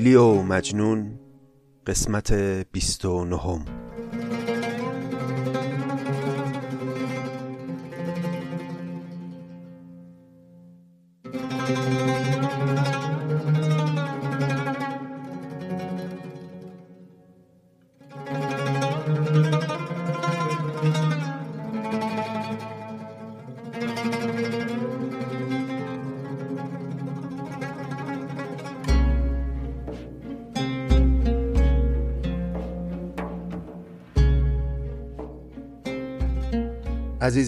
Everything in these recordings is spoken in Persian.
لیلی و مجنون قسمت 29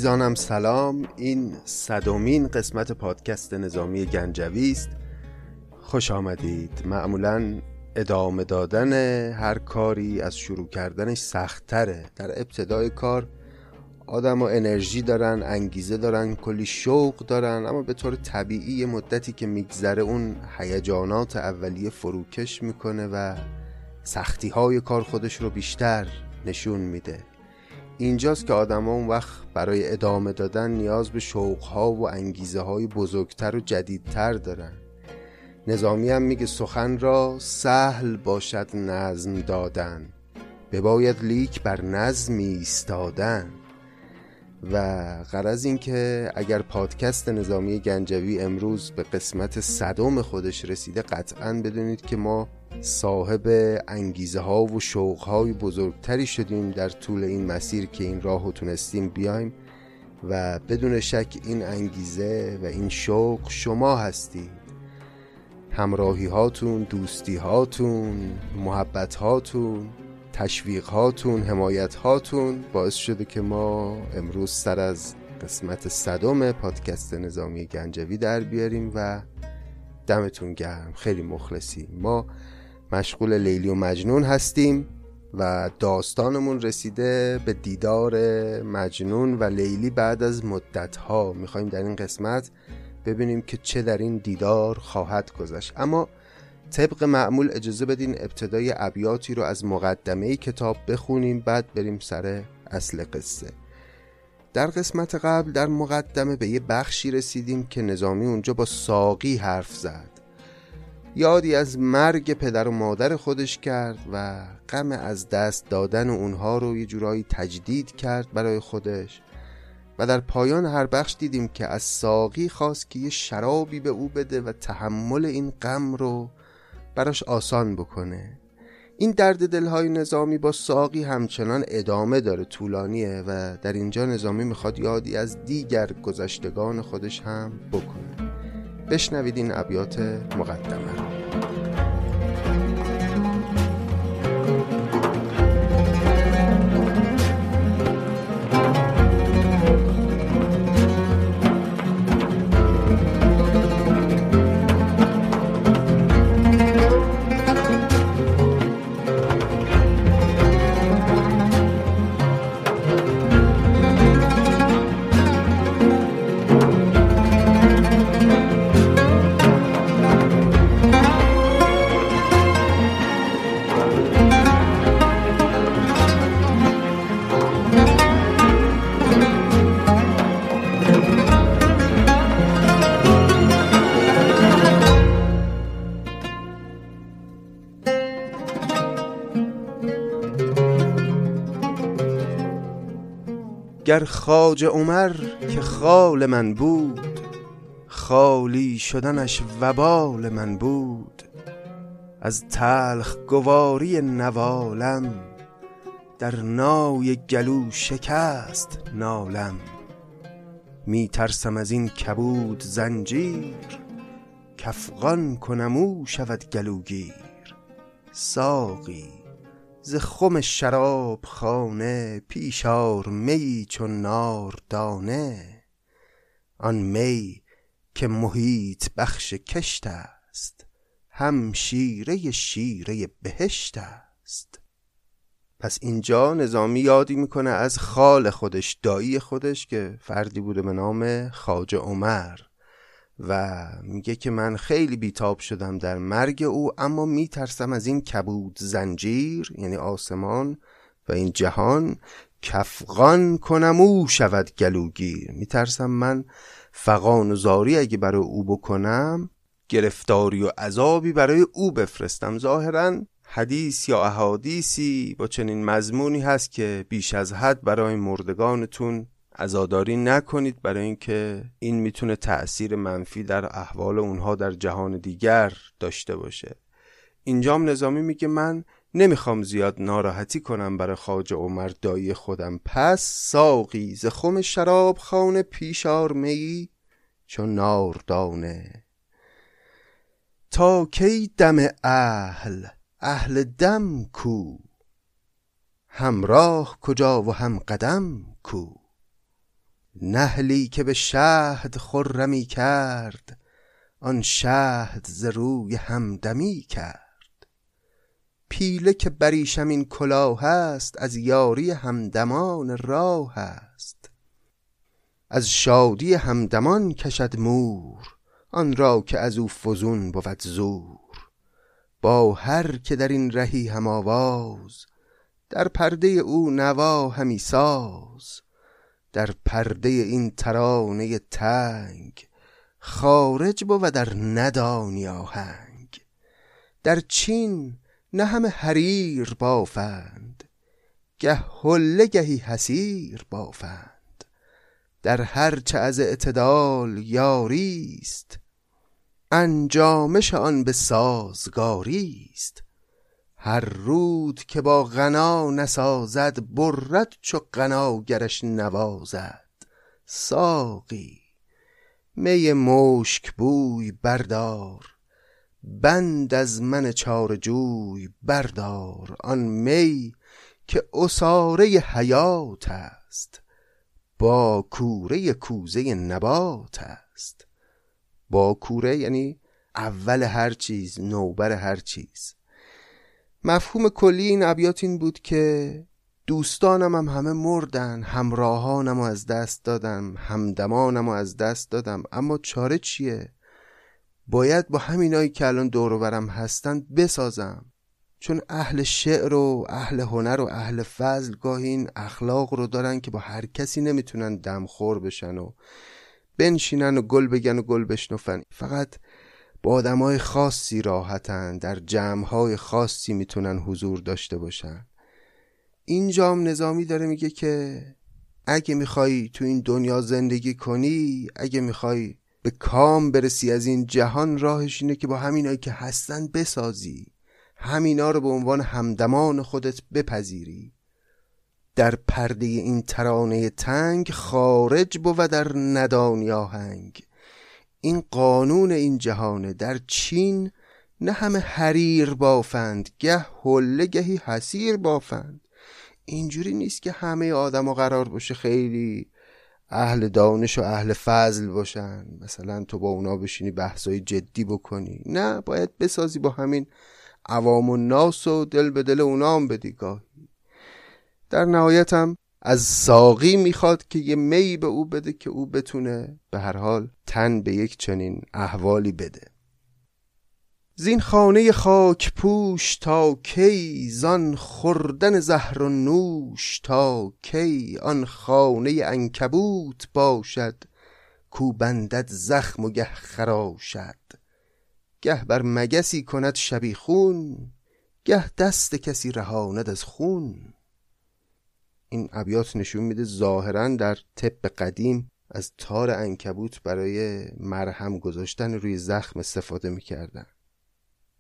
عزیزانم سلام. این صدومین قسمت پادکست نظامی گنجوی است. خوش آمدید. معمولا ادامه دادن هر کاری از شروع کردنش سختتره. در ابتدای کار آدم و انرژی دارن انگیزه دارن کلی شوق دارن اما به طور طبیعی مدتی که میگذره اون هیجانات اولیه فروکش می‌کنه و سختی های کار خودش رو بیشتر نشون میده. اینجاست که آدم اون وقت برای ادامه دادن نیاز به شوقها و انگیزه های بزرگتر و جدیدتر دارن. نظامی هم میگه سخن را سهل باشد نظم دادن. بباید لیک بر نظمی ایستادن. و غرض این که اگر پادکست نظامی گنجوی امروز به قسمت صدم خودش رسیده قطعا بدونید که ما صاحب انگیزه ها و شوق های بزرگتری شدیم در طول این مسیر که این راه تونستیم بیایم و بدون شک این انگیزه و این شوق شما هستید. همراهی هاتون دوستی هاتون محبت هاتون تشویق هاتون حمایت هاتون باعث شده که ما امروز سر از قسمت صدم پادکست نظامی گنجوی در بیاریم و دمتون گرم. خیلی مخلصی. ما مشغول لیلی و مجنون هستیم و داستانمون رسیده به دیدار مجنون و لیلی بعد از مدت ها می‌خوایم در این قسمت ببینیم که چه در این دیدار خواهد گذشت. اما طبق معمول اجازه بدین ابتدای ابیاتی رو از مقدمه کتاب بخونیم بعد بریم سر اصل قصه. در قسمت قبل در مقدمه به یه بخشی رسیدیم که نظامی اونجا با ساقی حرف زد. یادی از مرگ پدر و مادر خودش کرد و غم از دست دادن اونها رو یه جورایی تجدید کرد برای خودش. و در پایان هر بخش دیدیم که از ساقی خواست که یه شرابی به او بده و تحمل این غم رو براش آسان بکنه. این درد دلهای نظامی با ساقی همچنان ادامه داره طولانیه و در اینجا نظامی می‌خواد یادی از دیگر گذشتگان خودش هم بکنه. بشنوید این ابیات مقدمه. رو گر خواجه عمر که خال من بود خالی شدنش وبال من بود از تلخ گواری نوالم در نای گلو شکست نالم. می ترسم از این کبود زنجیر کفغان کنم او شود گلوگیر. ساقی ز خم شراب خانه پیش آر میی چون ناردانه آن می که محیط بخش کشت است هم شیره شیره بهشت است. پس اینجا نظامی یادی می‌کنه از خال خودش دایی خودش که فردی بوده به نام خاجه عمر. و میگه که من خیلی بیتاب شدم در مرگ او اما میترسم از این کبود زنجیر یعنی آسمان و این جهان کفغان کنم او شود گلوگیر. میترسم من فقان و زاری اگه برای او بکنم گرفتاری و عذابی برای او بفرستم. ظاهرا حدیث یا احادیثی با چنین مضمونی هست که بیش از حد برای مردگانتون عزاداری نکنید برای اینکه این می‌تونه تأثیر منفی در احوال اونها در جهان دیگر داشته باشه. اینجام نظامی میگه من نمی‌خوام زیاد ناراحتی کنم برای خاج عمر دایی خودم. پس ساقی ز شراب خانه پیشار می چون ناردانه تا کی دم اهل؟ اهل دم کو. همراه کجا و هم قدم کو؟ نهلی که به شهد خرمی کرد آن شهد ز روی همدمی کرد. پیله که بریشم این کلاه است از یاری همدمان راه است. از شادی همدمان کشد مور آن را که از او فزون بود زور. با هر که در این رهی هم آواز در پرده او نوا همی ساز. در پرده این ترانه تنگ خارج و در ندانی آهنگ. در چین نه همه حریر بافند گه حله گهی حسیر بافند. در هر چه از اعتدال یاریست انجامش آن به سازگاری است هر رود که با غنا نسازد برد چو غناگرش نوازد. ساقی می مشک بوی بردار بند از من چار جوی بردار. آن می که اساره حیات است با کوره کوزه نبات است. با کوره یعنی اول هر چیز نوبر هر چیز. مفهوم کلی این ابیات این بود که دوستانم هم همه مردن همراهانم رو از دست دادم همدمانم رو از دست دادم. اما چاره چیه؟ باید با همینایی که الان دور هستن بسازم. چون اهل شعر و اهل هنر و اهل فضل گاهی اخلاق رو دارن که با هر کسی نمی‌تونن دمخور بشن و بنشینن و گل بگن و گل بشنفن فقط با آدمای خاصی راحتن در جمعهای خاصی می‌تونن حضور داشته باشن. اینجام نظامی داره میگه که اگه می‌خوای تو این دنیا زندگی کنی اگه می‌خوای به کام برسی از این جهان راهش اینه که با همینایی که هستن بسازی. همینا رو به عنوان همدمان خودت بپذیری. در پرده این ترانه تنگ خارج بود در ندانی آهنگ. این قانون این جهانه در چین نه همه حریر بافند گه حله گهی حسیر بافند. اینجوری نیست که همه آدم قرار باشه خیلی اهل دانش و اهل فضل باشن. مثلا تو با اونا بشینی بحثای جدی بکنی. نه باید بسازی با همین عوام و ناس و دل به دل اونا هم بدی گاهی. در نهایت از ساقی می‌خواد که یه می به او بده که او بتونه به هر حال تن به یک چنین احوالی بده. زین خانه خاک پوش تا کی زان خوردن زهر و نوش تا کی. آن خانه انکبوت باشد کو بندد زخم و گه خراشد. گه بر مگسی کند شبیخون گه دست کسی رهاند از خون. این ابیات نشون میده ظاهرا در طب قدیم از تار انکبوت برای مرهم گذاشتن روی زخم استفاده می‌کردن.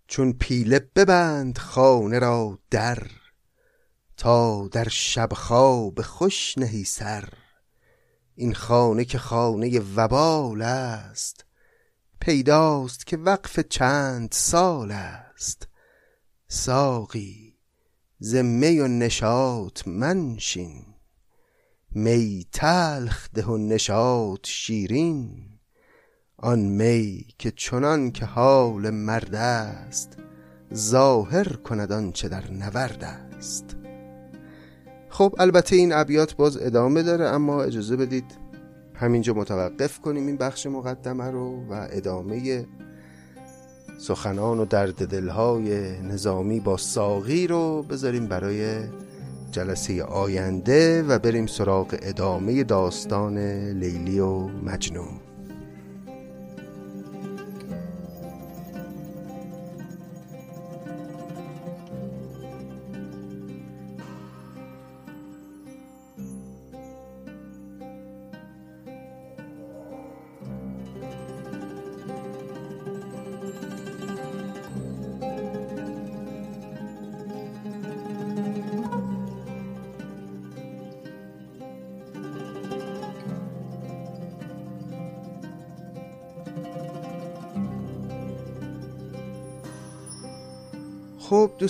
چون پیله ببند خانه را در تا در شب خواب خوش نهی سر. این خانه که خانه وبال است پیداست که وقف چند سال است. ساقی ز می و نشاط منشین می تلخ ده و نشاط شیرین. آن می که چنان که حال مرد است ظاهر کند آنچه در نورد است. خب البته این ابیات باز ادامه داره اما اجازه بدید همینجا متوقف کنیم این بخش مقدمه رو و ادامه سخنان و درد دلهای نظامی با ساغی رو بذاریم برای جلسه آینده و بریم سراغ ادامه داستان لیلی و مجنون.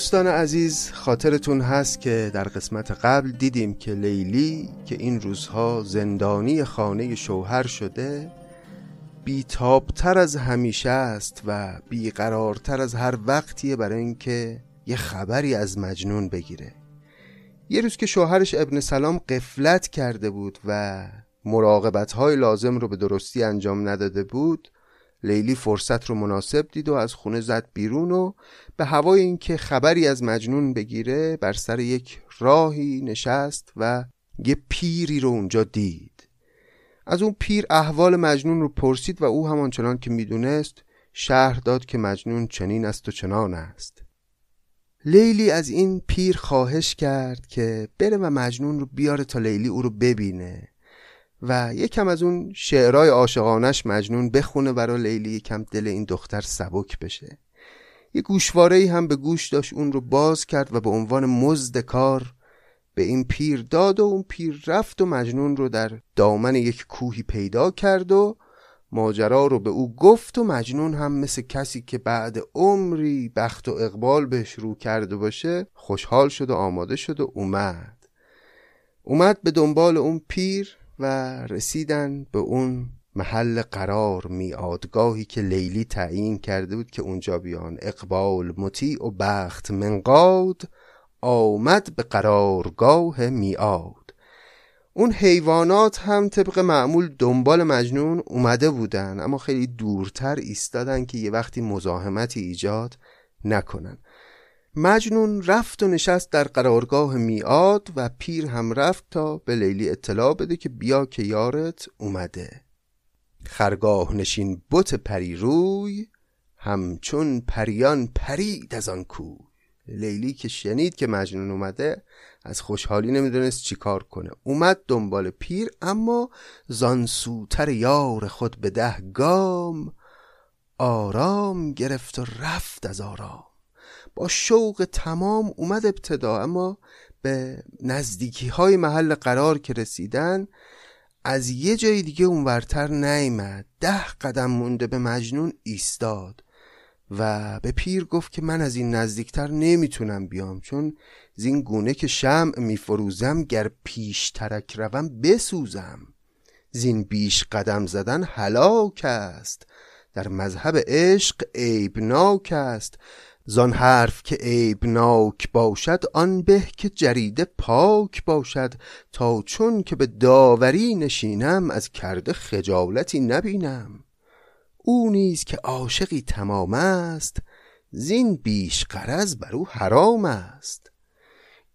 دوستان عزیز خاطرتون هست که در قسمت قبل دیدیم که لیلی که این روزها زندانی خانه شوهر شده بیتابتر از همیشه است و بیقرارتر از هر وقتیه برای اینکه یه خبری از مجنون بگیره. یه روز که شوهرش ابن سلام قفلت کرده بود و مراقبت های لازم رو به درستی انجام نداده بود لیلی فرصت رو مناسب دید و از خونه زد بیرون و به هوای اینکه خبری از مجنون بگیره بر سر یک راهی نشست و یه پیری رو اونجا دید. از اون پیر احوال مجنون رو پرسید و او همانچنان که می‌دونست شهر داد که مجنون چنین است و چنان است. لیلی از این پیر خواهش کرد که بره و مجنون رو بیاره تا لیلی او رو ببینه. و یکم از اون شعرهای عاشقانش مجنون بخونه برای لیلی یکم دل این دختر سبک بشه. یه گوشواره هم به گوش داشت اون رو باز کرد و به عنوان مزد کار به این پیر داد و اون پیر رفت و مجنون رو در دامن یک کوهی پیدا کرد و ماجرا رو به او گفت و مجنون هم مثل کسی که بعد عمری بخت و اقبال بهش رو کرده باشه خوشحال شد و آماده شد و اومد. اومد به دنبال اون پیر و رسیدن به اون محل قرار میادگاهی که لیلی تعیین کرده بود که اونجا بیان. اقبال مطیع و بخت منقاد آمد به قرارگاه میاد اون حیوانات هم طبق معمول دنبال مجنون اومده بودن اما خیلی دورتر ایستادن که یه وقتی مزاحمتی ایجاد نکنن. مجنون رفت و نشست در قرارگاه میاد و پیر هم رفت تا به لیلی اطلاع بده که بیا که یارت اومده. خرگاه نشین بت پری روی همچون پریان پرید از آن کوی. لیلی که شنید که مجنون اومده از خوشحالی نمی‌دونست چیکار کنه. اومد دنبال پیر اما زانسوتر یار خود به ده گام آرام گرفت و رفت از آرام. با شوق تمام اومد ابتدا اما به نزدیکی های محل قرار که رسیدن از یه جای دیگه اونورتر نیامد. ده قدم مونده به مجنون ایستاد و به پیر گفت که من از این نزدیکتر نمی‌تونم بیام چون زین گونه که شمع میفروزم گر پیش ترک روم بسوزم. زین بیش قدم زدن هلاک است. در مذهب عشق عیبناک است. زان حرف که عیبناک باشد آن به که جریده پاک باشد. تا چون که به داوری نشینم از کرده خجالتی نبینم. او نیز که عاشقی تمام است زین بیش قرض بر او حرام است.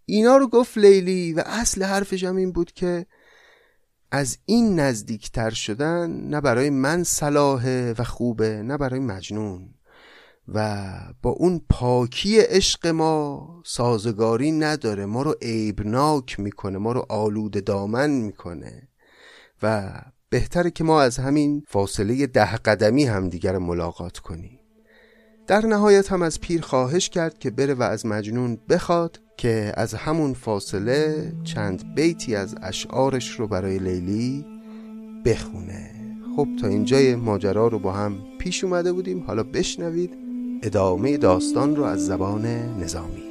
اینا رو گفت لیلی و اصل حرفش هم این بود که از این نزدیکتر شدن نه برای من صلاحه و خوبه نه برای مجنون. و با اون پاکی عشق ما سازگاری نداره. ما رو عیبناک می‌کنه ما رو آلود دامن می‌کنه. و بهتره که ما از همین فاصله ده قدمی هم دیگر ملاقات کنیم. در نهایت هم از پیر خواهش کرد که بره و از مجنون بخواد که از همون فاصله چند بیتی از اشعارش رو برای لیلی بخونه. خب تا اینجای ماجرا رو با هم پیش اومده بودیم. حالا بشنوید. ادامه داستان رو از زبان نظامی.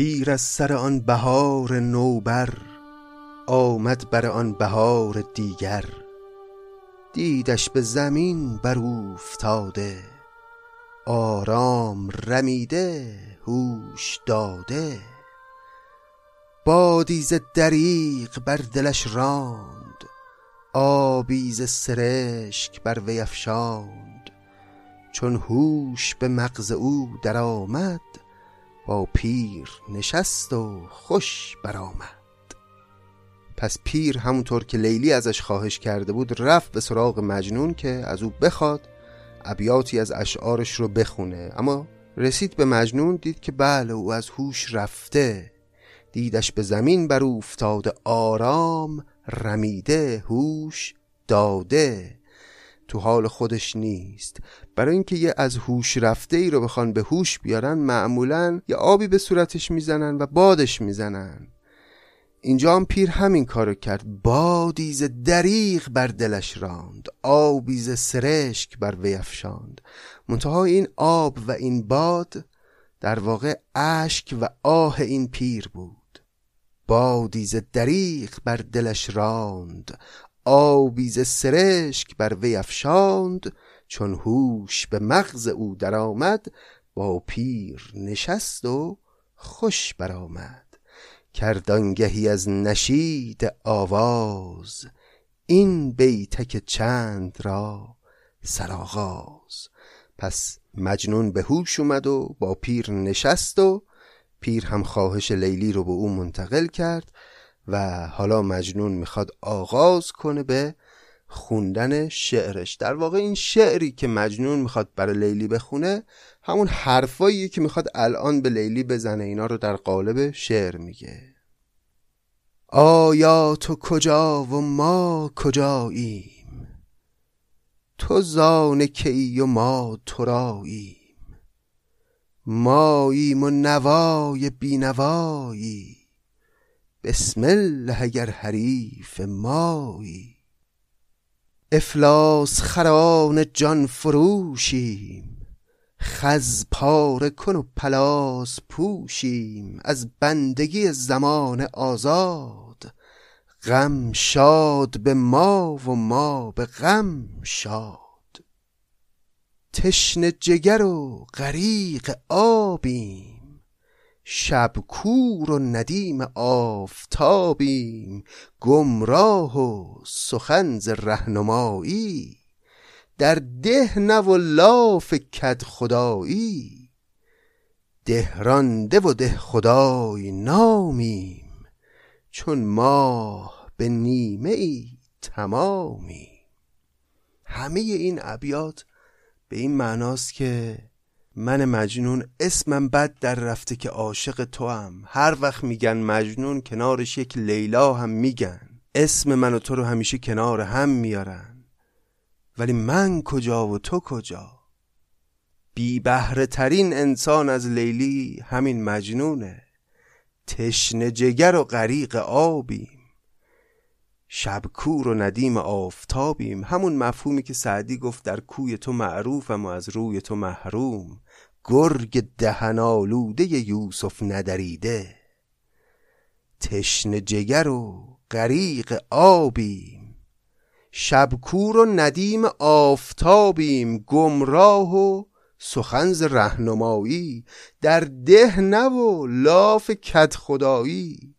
پیر از سر آن بهار نوبر آمد بر آن بهار دیگر دیدش به زمین بر اوفتاده آرام رمیده هوش داده بادی ز دریغ بر دلش راند آبی ز سرشک بر وی افشاند. چون هوش به مغز او درآمد با پیر نشست و خوش برآمد. پس پیر همونطور که لیلی ازش خواهش کرده بود رفت به سراغ مجنون که از او بخواد ابیاتی از اشعارش رو بخونه. اما رسید به مجنون دید که بله او از هوش رفته. دیدش به زمین بر افتاده آرام رمیده هوش داده. تو حال خودش نیست. برای اینکه یه از هوش رفته ای رو بخوان به هوش بیارن معمولا یه آبی به صورتش می‌زنن و بادش می‌زنن. اینجا هم پیر همین کارو کرد. بادی ز دریغ بر دلش راند آبی ز سرشک بر وی افشاند. منتها این آب و این باد در واقع اشک و آه این پیر بود. بادی ز دریغ بر دلش راند آبی ز سرشک بر وی افشاند چون هوش به مغز او درآمد با پیر نشست و خوش برآمد. کرد آنگهی از نشید آواز این بیتکی چند را سرآغاز. پس مجنون به هوش اومد و با پیر نشست و پیر هم خواهش لیلی رو به او منتقل کرد. و حالا مجنون می‌خواد آغاز کنه به خوندن شعرش. در واقع این شعری که مجنون می‌خواد برای لیلی بخونه همون حرفایی که می‌خواد الان به لیلی بزنه اینا رو در قالب شعر میگه. آیا تو کجا و ما کجاییم؟ تو زان کی و ما تراییم؟ ماییم و نوای بینوایی بسم الله اگر حریف مایی. افلاس خران جان فروشیم. خز پاره کن و پلاس پوشیم. از بندگی زمان آزاد. غم شاد به ما و ما به غم شاد. تشن جگر و غریق آبیم. شب کور و ندیم آفتابیم گمراه و سخن ز رهنمایی. در ده و لاف کد خدایی دهرانده و ده خدای نامیم. چون ماه به نیمه ای تمامی همه این ابیات به این معناست که من مجنون اسمم بد در رفته که عاشق تو هم هر وقت میگن مجنون کنارش یک لیلا هم میگن. اسم من و تو رو همیشه کنار هم میارن. ولی من کجا و تو کجا؟ بی بهره ترین انسان از لیلی همین مجنونه. تشنه جگر و غریق آبیم. شبکور و ندیم آفتابیم. همون مفهومی که سعدی گفت در کوی تو معروفم و از روی تو محروم. گرگ دهن آلوده یوسف ندریده. تشن جگر و غریق آبیم. شبکور و ندیم آفتابیم. گمراه و سخنز رهنمایی. در ده نه و لاف کد خدایی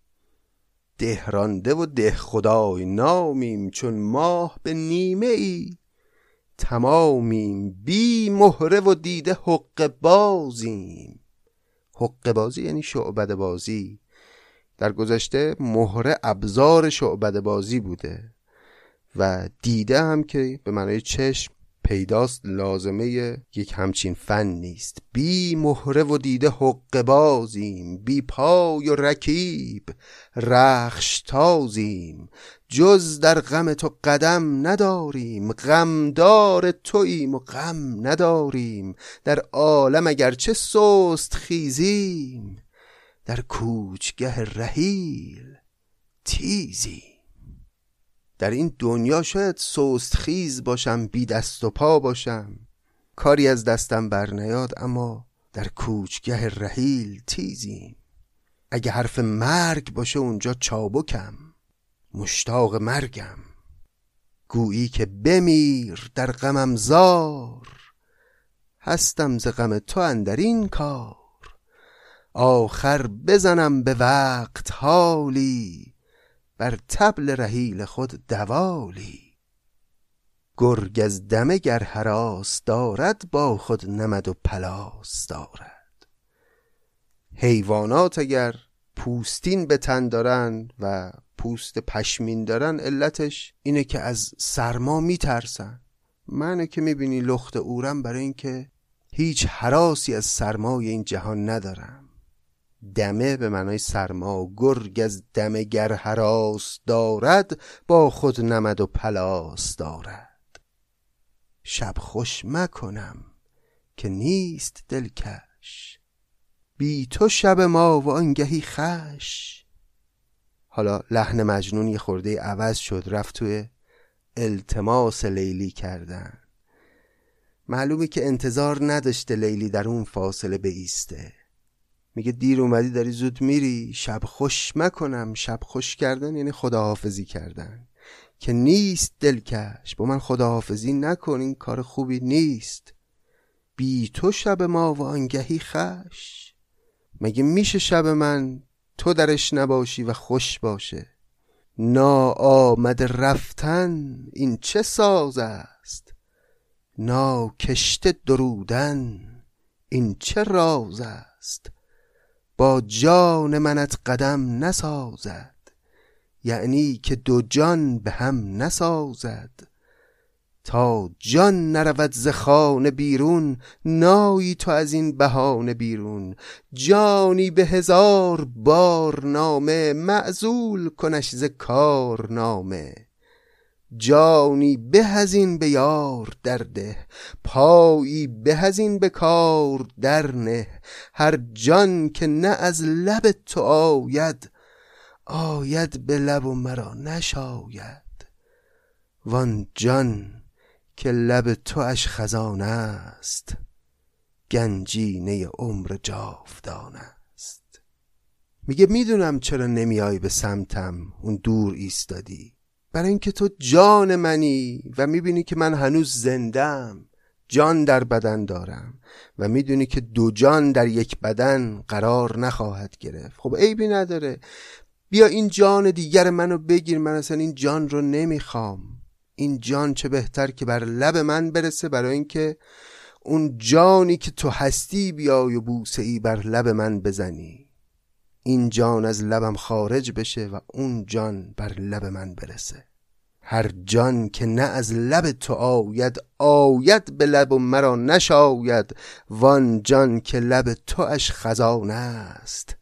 دهرانده و ده خدای نامیم چون ماه به نیمه ای تمامیم بی مهره و دیده حق بازیم. حق بازی یعنی شعبد بازی. در گذشته مهره ابزار شعبد بازی بوده و دیده هم که به معنای چشم پیداست لازمه یک همچین فن نیست. بی مهره و دیده حق بازیم بی پای و رکیب رخش تازیم. جز در غم تو قدم نداریم غمدار توییم و غم نداریم. در عالم اگرچه سست خیزیم در کوچگه رهیل تیزیم. در این دنیا شاید سست خیز باشم بی دست و پا باشم. کاری از دستم بر نیاد اما در کوچگه رحیل تیزیم. اگه حرف مرگ باشه اونجا چابکم مشتاق مرگم. گویی که بمیر در غمم زار هستم ز غم تو اندر این کار. آخر بزنم به وقت حالی بر تبل رحیل خود دوالی. گرگ از دمه گر حراس دارد با خود نمد و پلاس دارد. حیوانات اگر پوستین به تن دارن و پوست پشمین دارن علتش اینه که از سرما میترسن. منو که می‌بینی لخت اورم برای اینکه هیچ حراسی از سرمای این جهان ندارم. دمه به معنای سرما گرگ از دمه گر حراس دارد با خود نمد و پلاس دارد. شب خوش مکنم که نیست دلکش. بی تو شب ما و آنگهی خش. حالا لحن مجنون یه خورده عوض شد رفت توی التماس لیلی کردن. معلومه که انتظار نداشته لیلی در اون فاصله بیسته. میگه دیر اومدی داری زود میری. شب خوش مکنم. شب خوش کردن یعنی خداحافظی کردن. که نیست دلکش. با من خداحافظی نکن این کار خوبی نیست. بی تو شب ما و آنگهی خش. مگه میشه شب من تو درش نباشی و خوش باشه؟ نا آمد رفتن این چه ساز است؟ نا کشته درودن این چه راز است؟ با جان منت قدم نسازد. یعنی که دو جان به هم نسازد. تا جان نرود ز خانه بیرون نایی تو از این بهانه بیرون. جانی به هزار بار نامه معزول کنش ز کار نامه جانی به از این به یار درده پایی به از این به کار درنه هر جان که نه از لب تو آید آید به لب و مرا نشاید. وان جان که لب اش خزانه است گنجینه عمر جاودان است. میگه می‌دونم چرا نمیای به سمتم اون دور ایستادی. برای اینکه تو جان منی و می‌بینی که من هنوز زندم جان در بدن دارم و می‌دونی که دو جان در یک بدن قرار نخواهد گرفت. خب عیبی نداره. بیا این جان دیگر منو بگیر. من اصلا این جان رو نمی‌خوام. این جان چه بهتر که بر لب من برسه برای اینکه اون جانی که تو هستی بیای و بوسه ای بر لب من بزنی. این جان از لبم خارج بشه و اون جان بر لب من برسه. هر جان که نه از لب تو آید آید به لب و مرا نشاید. وان جان که لب تو اش خزانه است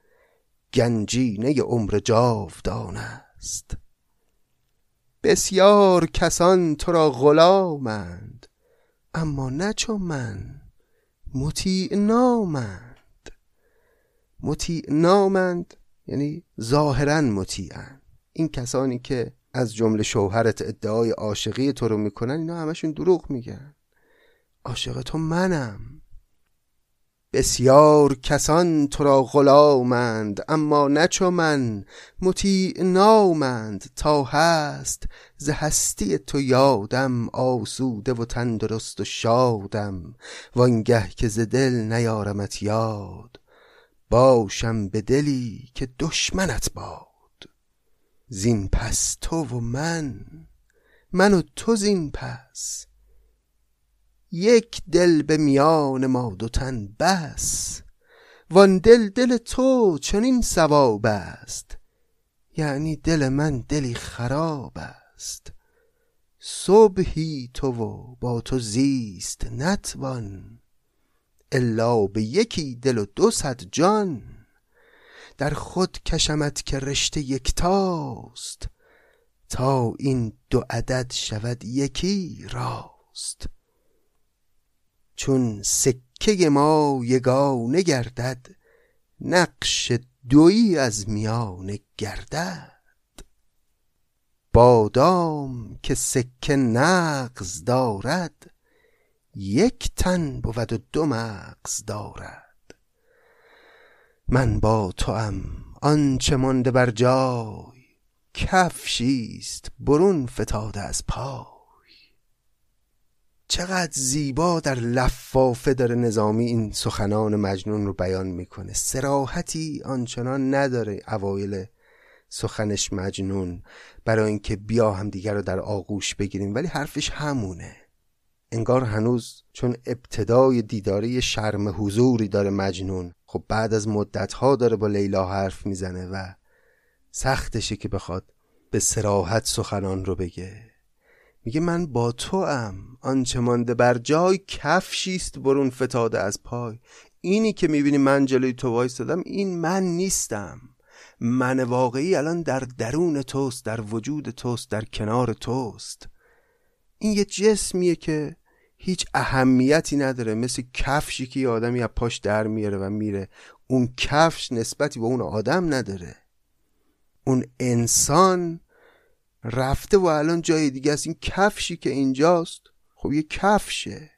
گنجینه عمر جاودان است. بسیار کسان تو را غلامند اما نه چون من مطیع نامند. مطیع نامند یعنی ظاهرا مطیعن. این کسانی که از جمله شوهرت ادعای عاشقی تو رو می‌کنن اینا همشون دروغ میگن. عاشق تو منم. بسیار کسان تو را غلامند اما نچو من مطیع نامند تا هست ز هستی تو یادم آسوده و تندرست و شادم. وانگه که ز دل نیارمت یاد باشم به دلی که دشمنت باد. زین پس تو و من من و تو زین پس. یک دل به میان ما دو تن بس. وان دل دل تو چنین ثواب است. یعنی دل من دلی خراب است. صبحی تو و با تو زیست نتوان. الا به یکی دل و دو صد جان. در خود کشمت که رشته یکتاست تا این دو عدد شود یکی راست. چون سکه ما یگانه گردد نقش دویی از میانه گردد. بادام که سکه نقض دارد یک تن بود و دو مغز دارد. من با تو ام آنچه مانده بر جای کفشیست برون فتاده از پای. چقدر زیبا در لفافه داره نظامی این سخنان مجنون رو بیان می‌کنه. سراحتی آنچنان نداره اوایل سخنش مجنون برای اینکه بیا هم دیگر رو در آغوش بگیریم. ولی حرفش همونه. انگار هنوز چون ابتدای دیداری شرم حضوری داره مجنون خب بعد از مدتها داره با لیلا حرف می‌زنه و سختشه که بخواد به سراحت سخنان رو بگه. میگه من با تو ام آنچه مانده بر جای کفشیست برون فتاده از پای. اینی که می‌بینی من جلوی تو وایستادم این من نیستم. من واقعی الان در درون توست در وجود توست در کنار توست. این یه جسمیه که هیچ اهمیتی نداره. مثل کفشی که یه آدمی از پاش در میاره و میره. اون کفش نسبتی به اون آدم نداره. اون انسان رفته و الان جای دیگه است. این کفشی که اینجاست خب یه کفشه.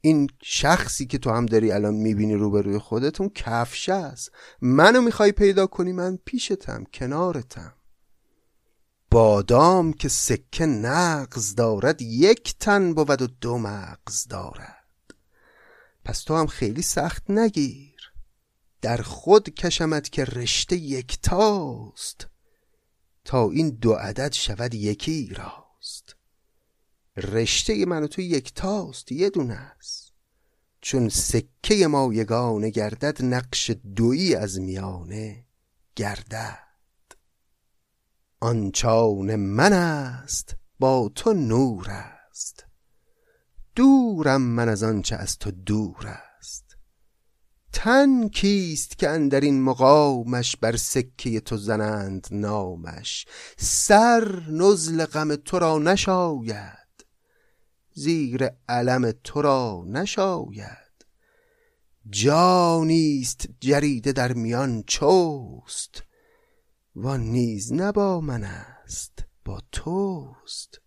این شخصی که تو هم داری الان می‌بینی روبروی خودت اون کفش است. منو می‌خوای پیدا کنی من پیشتم کنارتم. بادام که سکه نقض دارد یک تن بود و دو مغز دارد. پس تو هم خیلی سخت نگیر. در خود کشمت که رشته یکتاست. تا این دو عدد شود یکی راست. رشته من و تو یکتاست یه دونه است. چون سکه ما یگانه گردد نقش دویی از میانه گردد. آنچان من است با تو نور است. دورم من از آنچه از تو دور است. تن کیست که اندر این مقامش بر سکه تو زنند نامش؟ سر نزل غم تو را نشاید. زیر علم تو را نشاید. جانیست جریده در میان چوست وان نیز نه با من است با توست.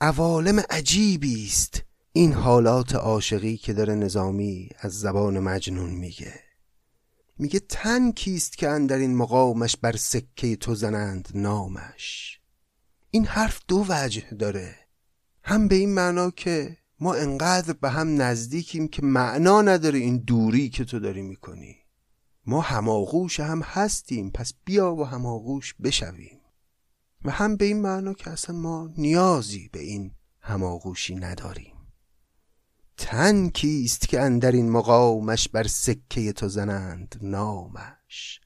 عوالم عجیبی است. این حالات عاشقی که داره نظامی از زبان مجنون میگه. میگه تن کیست که اندر این مقامش بر سکه تو زنند نامش؟ این حرف دو وجه داره. هم به این معنا که ما انقدر به هم نزدیکیم که معنا نداره این دوری که تو داری می‌کنی. ما هماغوش هم هستیم پس بیا و هماغوش بشویم. و هم به این معنا که اصلا ما نیازی به این هماغوشی نداریم. تن کیست که اندر این مقامش بر سکه تو زنند نامش.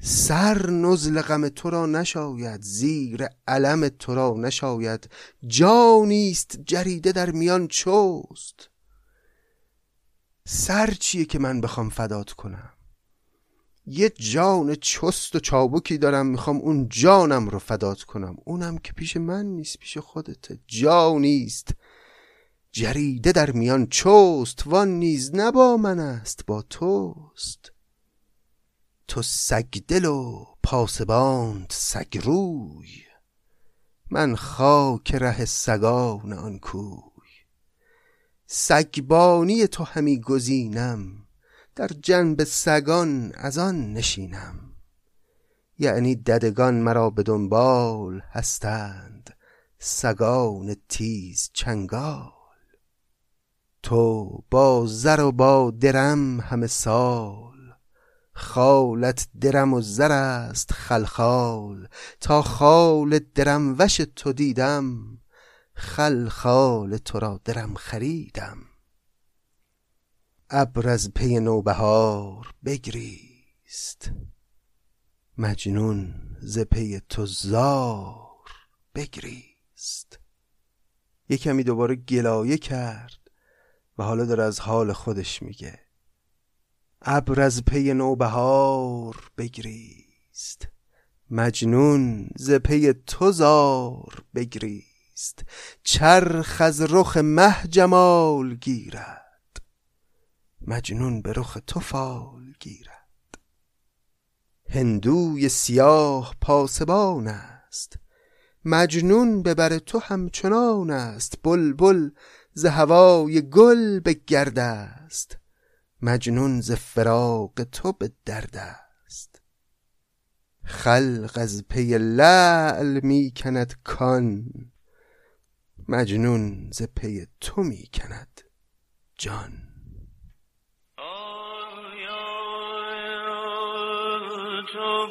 سر نزل غم تو را نشاید زیر علم تو را نشاید. جانیست جریده در میان چوست سر چیه که من بخوام فدات کنم؟ یه جان چست و چابکی دارم می‌خوام اون جانم رو فدات کنم. اونم که پیش من نیست پیش خودته جانیست جریده در میان چست وان نیز نبا من است با توست. تو سگدل و پاسباند سگروی. من خاک ره سگان آن کوی. سگبانی تو همی گزینم. در جنب سگان از آن نشینم. یعنی ددگان مرا به دنبال هستند سگان تیز چنگال. تو با زر و با درم همه سال خالت درم و زر است خلخال. تا خال درم وش تو دیدم خلخال تو را درم خریدم. ابر از پی نوبهار بگریست. مجنون ز پی تو زار بگریست. یه دوباره گلایه کرد و حالا داره از حال خودش میگه. ابر از پی نوبهار بگریست. مجنون ز پی تو زار بگریست. چرخ از رخ مه جمال گیرد. مجنون به رخ تو فال گیرد. هندوی سیاه پاسبان است. مجنون به بر تو همچنان است. بلبل ز هوای گل به گرد است. مجنون ز فراق تو به درد است. خلق از پی لعل می کند کان. مجنون ز پی تو می کند جان. ماییم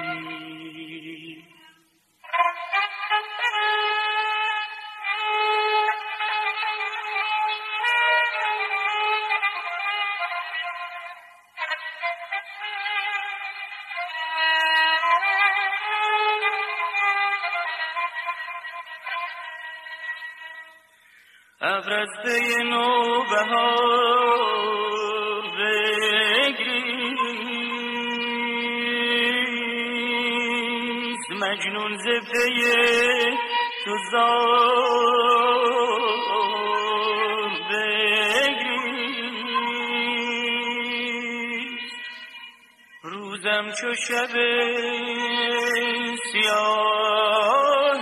از پی نو بهار بگریست مجنون ز پی تو زار بگریست روزم چو شب سیاه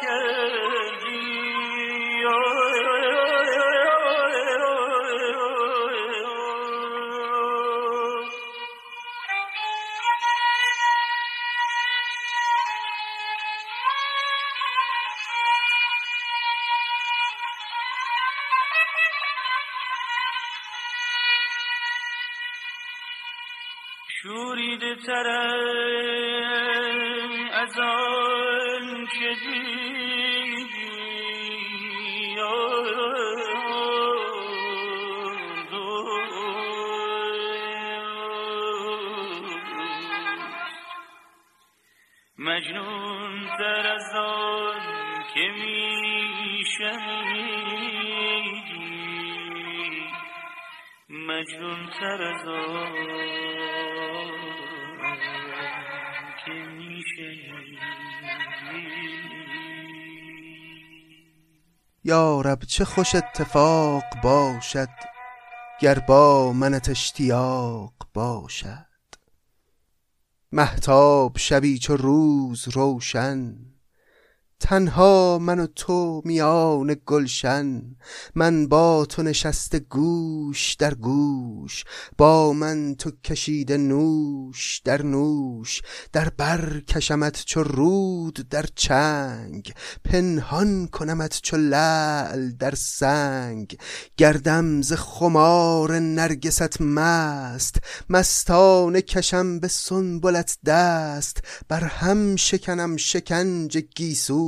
کردی شوریده ترم از آن که مجنون تر از آن که میشنیدی. مجنون تر از آن یارب چه خوش اتفاق باشد گر با منت اشتیاق باشد؟ محتاب شبی چو روز روشن تنها من و تو میان گلشن من با تو نشسته گوش در گوش با من تو کشیده نوش در نوش در بر کشمت چو رود در چنگ پنهان کنمت چو لعل در سنگ گردم ز خمار نرگست مست مستانه کشم به سنبلت دست بر هم شکنم شکنج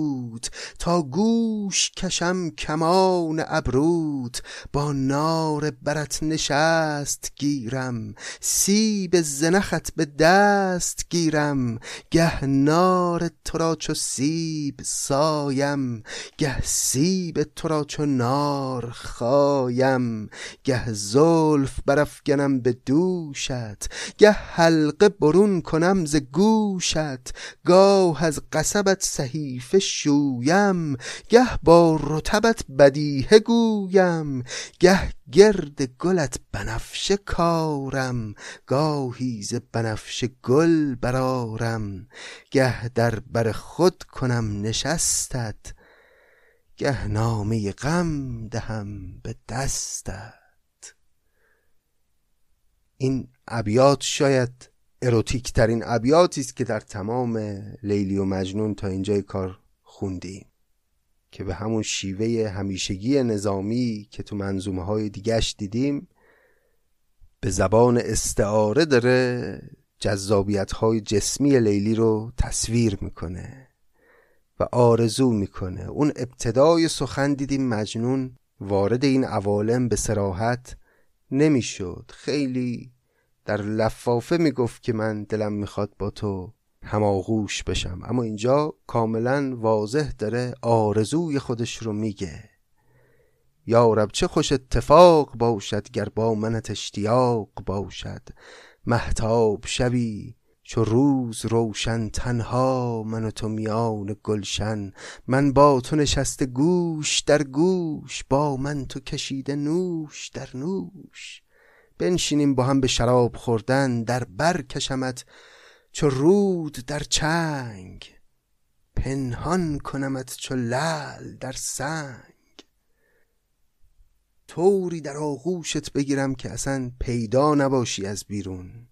گیسوت تا گوش کشم کمان ابروت با نار برت نشست گیرم سیب زنخت به دست گیرم. گه نار تو را چو سیب سایم گه سیب تو را چو نار خایم. گه زلف برافگنم به دوشت گه حلقه برون کنم ز گوشت. گاه از قصبت صحیفه شویم گه با رطبت بدیهه گویم گه گرد گلت بنفشه کارم گاهی ز بنفشه گل برارم گه در بر خود کنم نشستت گه نامه غم دهم به دستت. این ابیات شاید اروتیک ترین ابیاتی است که در تمام لیلی و مجنون تا اینجای کار خوندیم که به همون شیوه همیشگی نظامی که تو منظومه های دیگش دیدیم به زبان استعاره داره جذابیت های جسمی لیلی رو تصویر می‌کنه و آرزو می‌کنه. اون ابتدای سخن دیدیم مجنون وارد این عوالم به سراحت نمی‌شد. خیلی در لفافه می‌گفت که من دلم می‌خواد با تو هماغوش بشم. اما اینجا کاملا واضح داره آرزوی خودش رو میگه. یا رب چه خوش اتفاق باشد گر با منت اشتیاق باشد؟ محتاب شوی چو روز روشن تنها من و تو میان گلشن. من با تو نشسته گوش در گوش با من تو کشیده نوش در نوش. بنشینیم با هم به شراب خوردن در بر کشمت چو رود در چنگ پنهان کنمت چو لعل در سنگ. طوری در آغوشت بگیرم که اصلا پیدا نباشی از بیرون.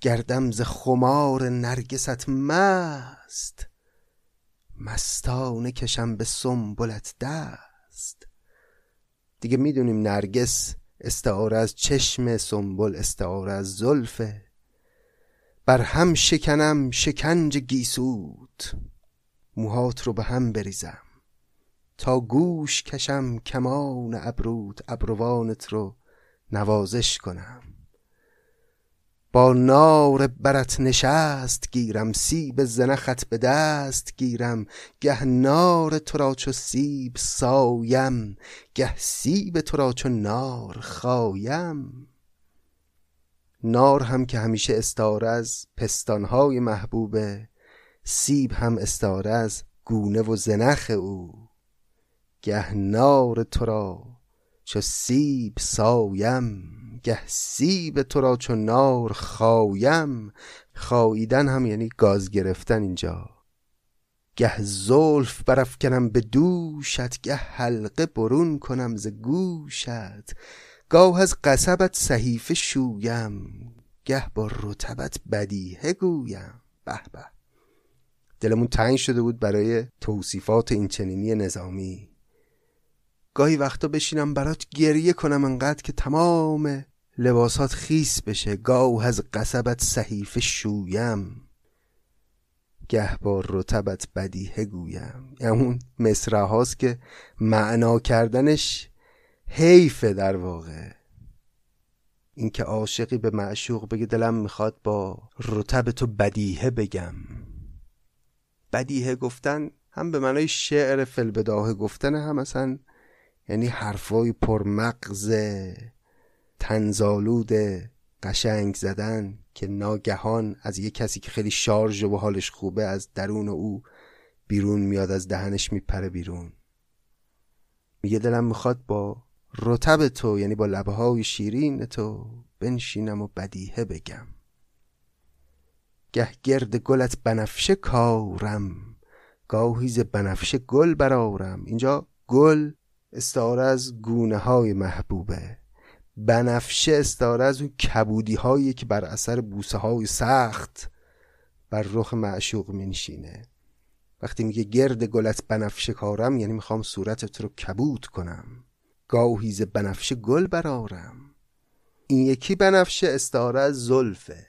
گردم ز خمار نرگست مست مستانه کشم به سنبلت دست. دیگه می‌دونیم نرگس استعاره از چشم سنبل استعاره از زلفه. بر هم شکنم شکنج گیسوت. موهات رو به هم بریزم. تا گوش کشم کمان ابروت ابروانت رو نوازش کنم. با نار برت نشست گیرم سیب زنخت به دست گیرم. گه نار تو را چو سیب سایم گه سیب تو را چو نار خایم. نار هم که همیشه استاره از پستانهای محبوبه سیب هم استاره از گونه و زنخ او. گه نار تو را چو سیب سایم گه سیب تو را چو نار خایم. خاییدن هم یعنی گاز گرفتن اینجا. گه زلف برافکنم به دوشت گه حلقه برون کنم ز گوشت. گاه از قصبت صحیفه شویم گه با رتبت بدیهه گویم. به به. دلمون تنگ شده بود برای توصیفات این چنینی نظامی. گاهی وقتا بشینم برات گریه کنم انقدر که تمام لباسات خیس بشه. گاه از قصبت صحیفه شویم گه با رتبت بدیهه گویم. یعنی اون مصره هاست که معنا کردنش حیفه در واقع. اینکه عاشقی به معشوق بگه دلم می‌خواد با رتب تو بدیهه بگم. بدیهه گفتن هم به معنای شعر فلبداهه گفتن هم اصلا یعنی حرفای پرمغز تنزالود قشنگ زدن که ناگهان از یه کسی که خیلی شارژ و حالش خوبه از درون او بیرون میاد از دهنش میپره بیرون. میگه دلم می‌خواد با رتب تو یعنی با لبه های شیرین تو بنشینم و بدیهه بگم. گه گرد گلت بنفشه کارم گاهی ز بنفشه گل برارم اینجا گل استعاره از گونه های محبوبه. بنفشه استعاره از اون کبودی هایی که بر اثر بوسه های سخت بر رخ معشوق نشینه وقتی میگه گرد گلت بنفشه کارم یعنی می‌خوام صورتت رو کبود کنم. گاهی ز بنفشه گل برارم این یکی بنفشه استعاره از زلفه.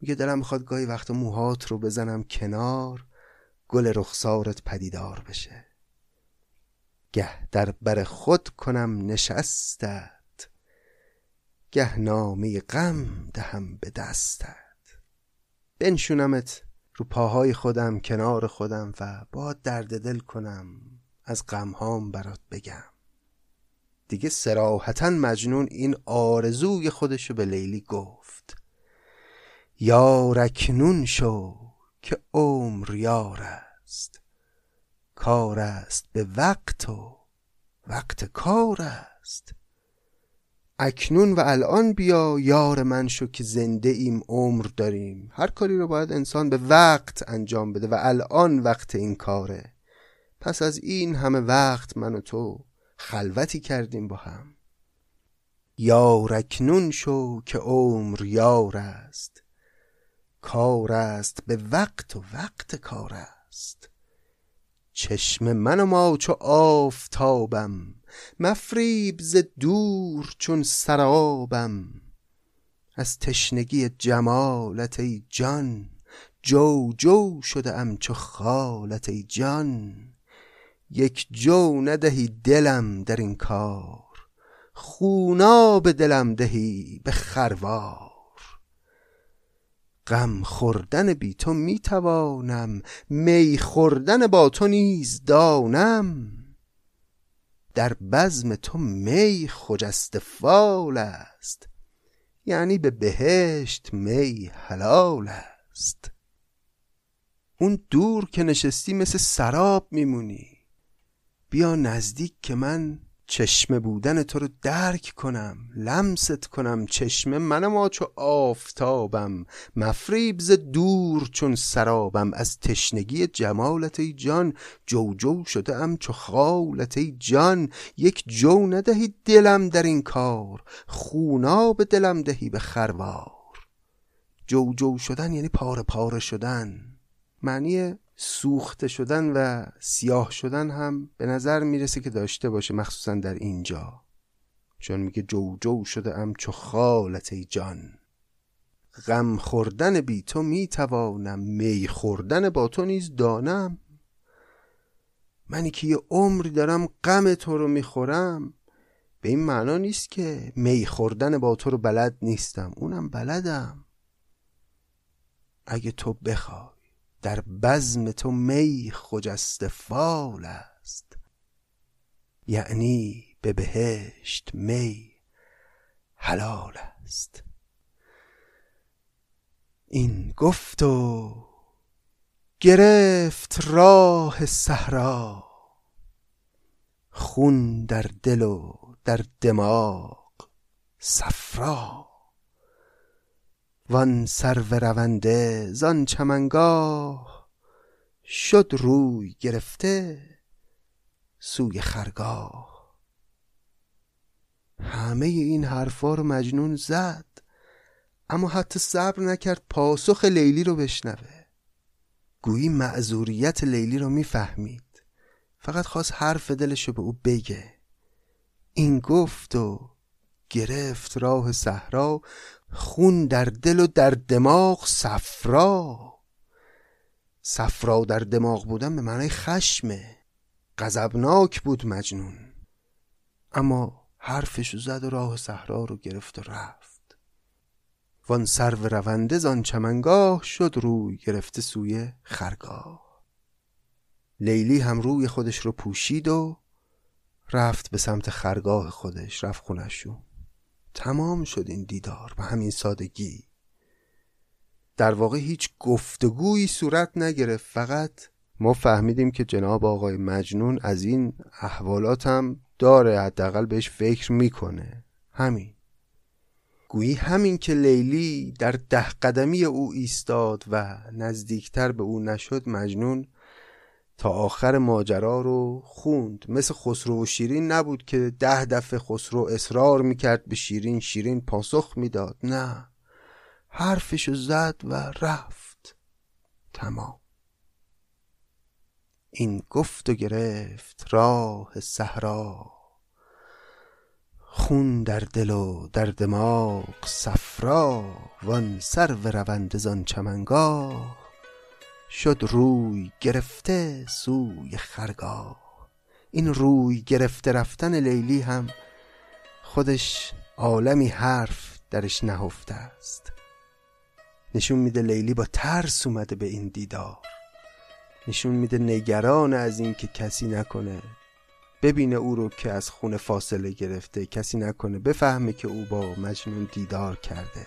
میگه دلم می‌خواد گاهی وقت موهات رو بزنم کنار گل رخسارت پدیدار بشه. گه در بر خود کنم نشستت گه نامه غم دهم به دستت. بنشونمت رو پاهای خودم کنار خودم و با درد دل کنم از غمهام برات بگم. دیگه سراحتا مجنون این آرزوی خودشو به لیلی گفت. یار اکنون شو که عمر یار است. کار است به وقت و وقت کار است. اکنون و الان بیا یار من شو که زنده ایم عمر داریم. هر کاری رو باید انسان به وقت انجام بده و الان وقت این کاره. پس از این همه وقت من و تو خلوتی کردیم با هم. یار اکنون شو که عمر یار است. کار است به وقت و وقت کار است. چشم من و ما چو آفتابم. مفریب ز دور چون سرابم. از تشنگی جمالت ای جان جو جو شده ام چو خالت ای جان. یک جو ندهی دلم در این کار خوناب دلم دهی به خروار. غم خوردن بی تو می توانم می خوردن با تو نیز دانم. در بزم تو می خجست فال است یعنی به بهشت می حلال است. اون دور که نشستی مثل سراب میمونی. بیا نزدیک که من چشمه بودن تو رو درک کنم لمست کنم چشمه منم چو آفتابم. مفریب ز دور چون سرابم. از تشنگی جمالت ای جان جو جو شده ام چو خالت ای جان. یک جو ندهی دلم در این کار به دلم دهی به خروار. جو جو شدن یعنی پاره پاره شدن. معنی سوخته شدن و سیاه شدن هم به نظر می‌رسه که داشته باشه مخصوصا در اینجا. چون میگه جو جو شده ام چو خالت ای جان. غم خوردن بی تو می‌توانم می خوردن با تو نیز دانم. منی که یه عمری دارم غم تو رو می‌خورم. به این معنا نیست که می خوردن با تو رو بلد نیستم اونم بلدم. اگه تو بخوای. در بزم تو می خجست فال است. یعنی به بهشت می حلال است. این گفت و گرفت راه صحرا. خون در دل و در دماغ صفرا. وان سرو رونده زان چمنگاه شد روی گرفته سوی خرگاه. همه این حرفا رو مجنون زد اما حتی صبر نکرد پاسخ لیلی رو بشنوه. گویی معذوریت لیلی رو می‌فهمید. فقط خواست حرف دلش رو به او بگه. این گفت و گرفت راه صحرا خون در دل و در دماغ صفرا. صفرا در دماغ بودن به معنای خشمه غضبناک بود مجنون. اما حرفشو زد و راه صحرا رو گرفت و رفت. وان سرو رونده زان چمنگاه شد روی گرفته سوی خرگاه. لیلی هم روی خودش رو پوشید و رفت به سمت خرگاه خودش رفت خونشون تمام شد این دیدار به همین سادگی. در واقع هیچ گفتگویی صورت نگرفت فقط ما فهمیدیم که جناب آقای مجنون از این احوالات هم داره حداقل بهش فکر می‌کنه. همین. گویی همین که لیلی در ده قدمی او ایستاد و نزدیکتر به او نشد مجنون تا آخر ماجرا رو خوند. مثل خسرو و شیرین نبود که ده دفعه خسرو اصرار می‌کرد به شیرین شیرین پاسخ می‌داد. نه حرفشو زد و رفت. تمام. این گفت و گرفت راه صحرا. خون در دل و در دماغ صفرا. وان سرو رونده زان چمنگاه. شد روی گرفته سوی خرگاه. این روی گرفته رفتن لیلی هم خودش عالمی حرف درش نهفته است. نشون میده لیلی با ترس اومده به این دیدار. نشون میده نگران از این که کسی نکنه ببینه او رو که از خونه فاصله گرفته کسی نکنه بفهمه که او با مجنون دیدار کرده.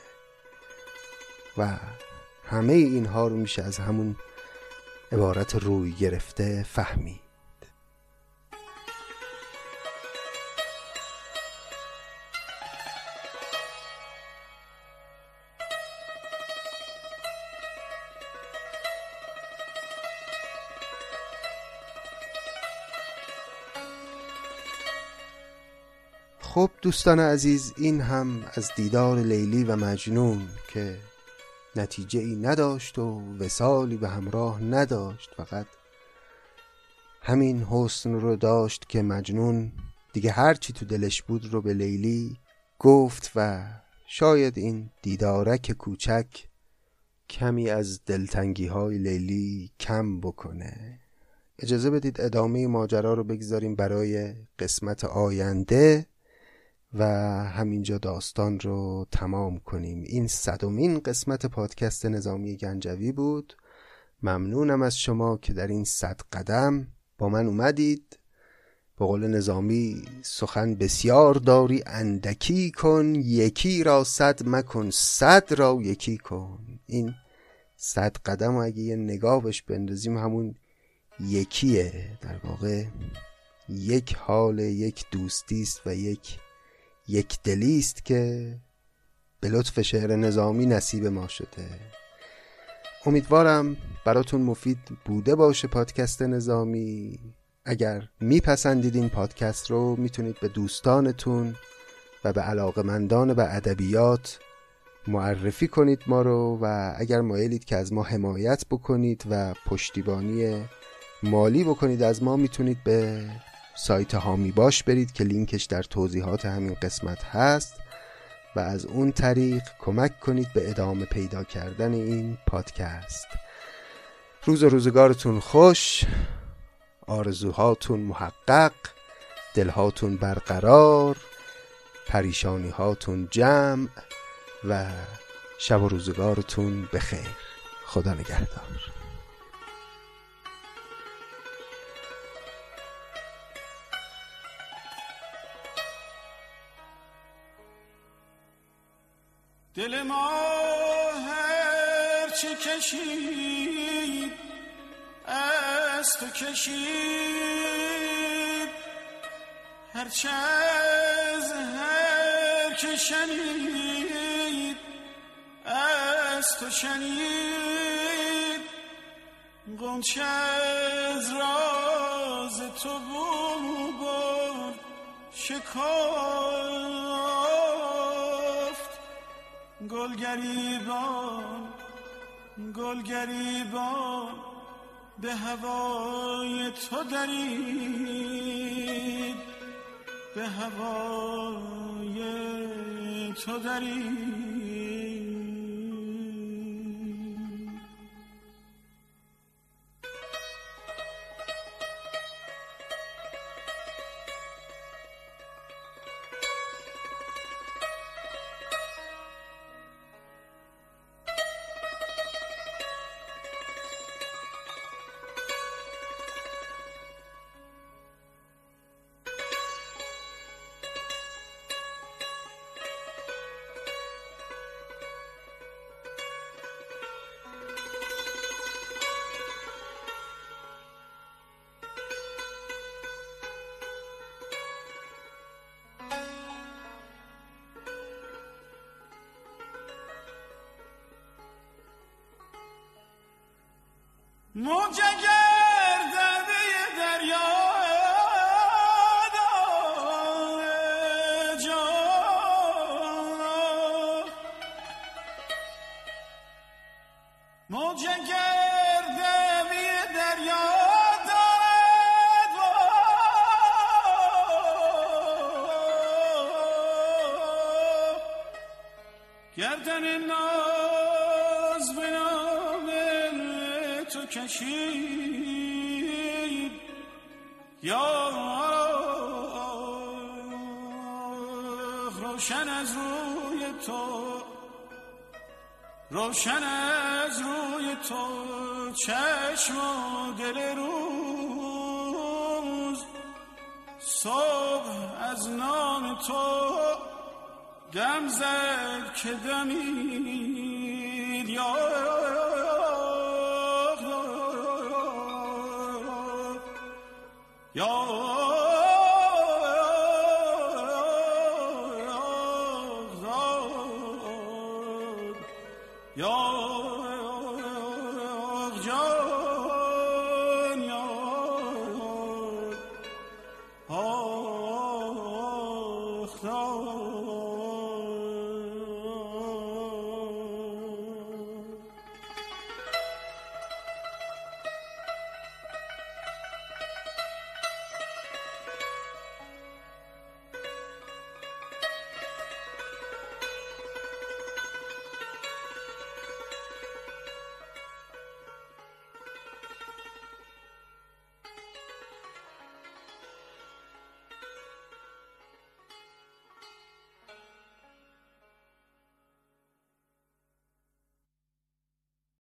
و همه اینها رو میشه از همون عبارت روی گرفته فهمید. خب دوستان عزیز این هم از دیدار لیلی و مجنون که نتیجه ای نداشت و وسالی به همراه نداشت فقط. همین حسن رو داشت که مجنون دیگه هرچی تو دلش بود رو به لیلی گفت و شاید این دیدارک کوچک کمی از دلتنگی های لیلی کم بکنه. اجازه بدید ادامه ماجرا رو بگذاریم برای قسمت آینده. و همینجا داستان رو تمام کنیم. این صدومین قسمت پادکست نظامی گنجوی بود. ممنونم از شما که در این صد قدم با من اومدید. به قول نظامی سخن بسیار داری اندکی کن یکی را صد مکن صد را یکی کن. این صد قدم و اگه یه نگاه بهش بندازیم همون یکیه. در واقع یک حال یک دوستی است و یک یک دلیست که به لطف شعر نظامی نصیب ما شده. امیدوارم براتون مفید بوده باشه پادکست نظامی. اگر میپسندید این پادکست رو می‌تونید به دوستانتون و به علاقمندان به ادبیات معرفی کنید ما رو و اگر مایلید که از ما حمایت بکنید و پشتیبانی مالی بکنید از ما می‌تونید به سایت هامی باش برید که لینکش در توضیحات همین قسمت هست و از اون طریق کمک کنید به ادامه پیدا کردن این پادکست. روز و روزگارتون خوش آرزوهاتون محقق دلهاتون برقرار پریشانی هاتون جمع و شب و روزگارتون بخیر. خدا نگهدار. دل ما هر چی کشید از تو کشید. هرچه از هر که شنید از تو شنید. گنچه از راز تو بود شکافت گل گریبان گل گریبان به هوای تو درید به هوای تو درید. گردن ناز به نام تو کشید. یا روشن از روی تو روشن از روی تو چشم و دل روز صبح از نام تو دم زد که دمید یا یا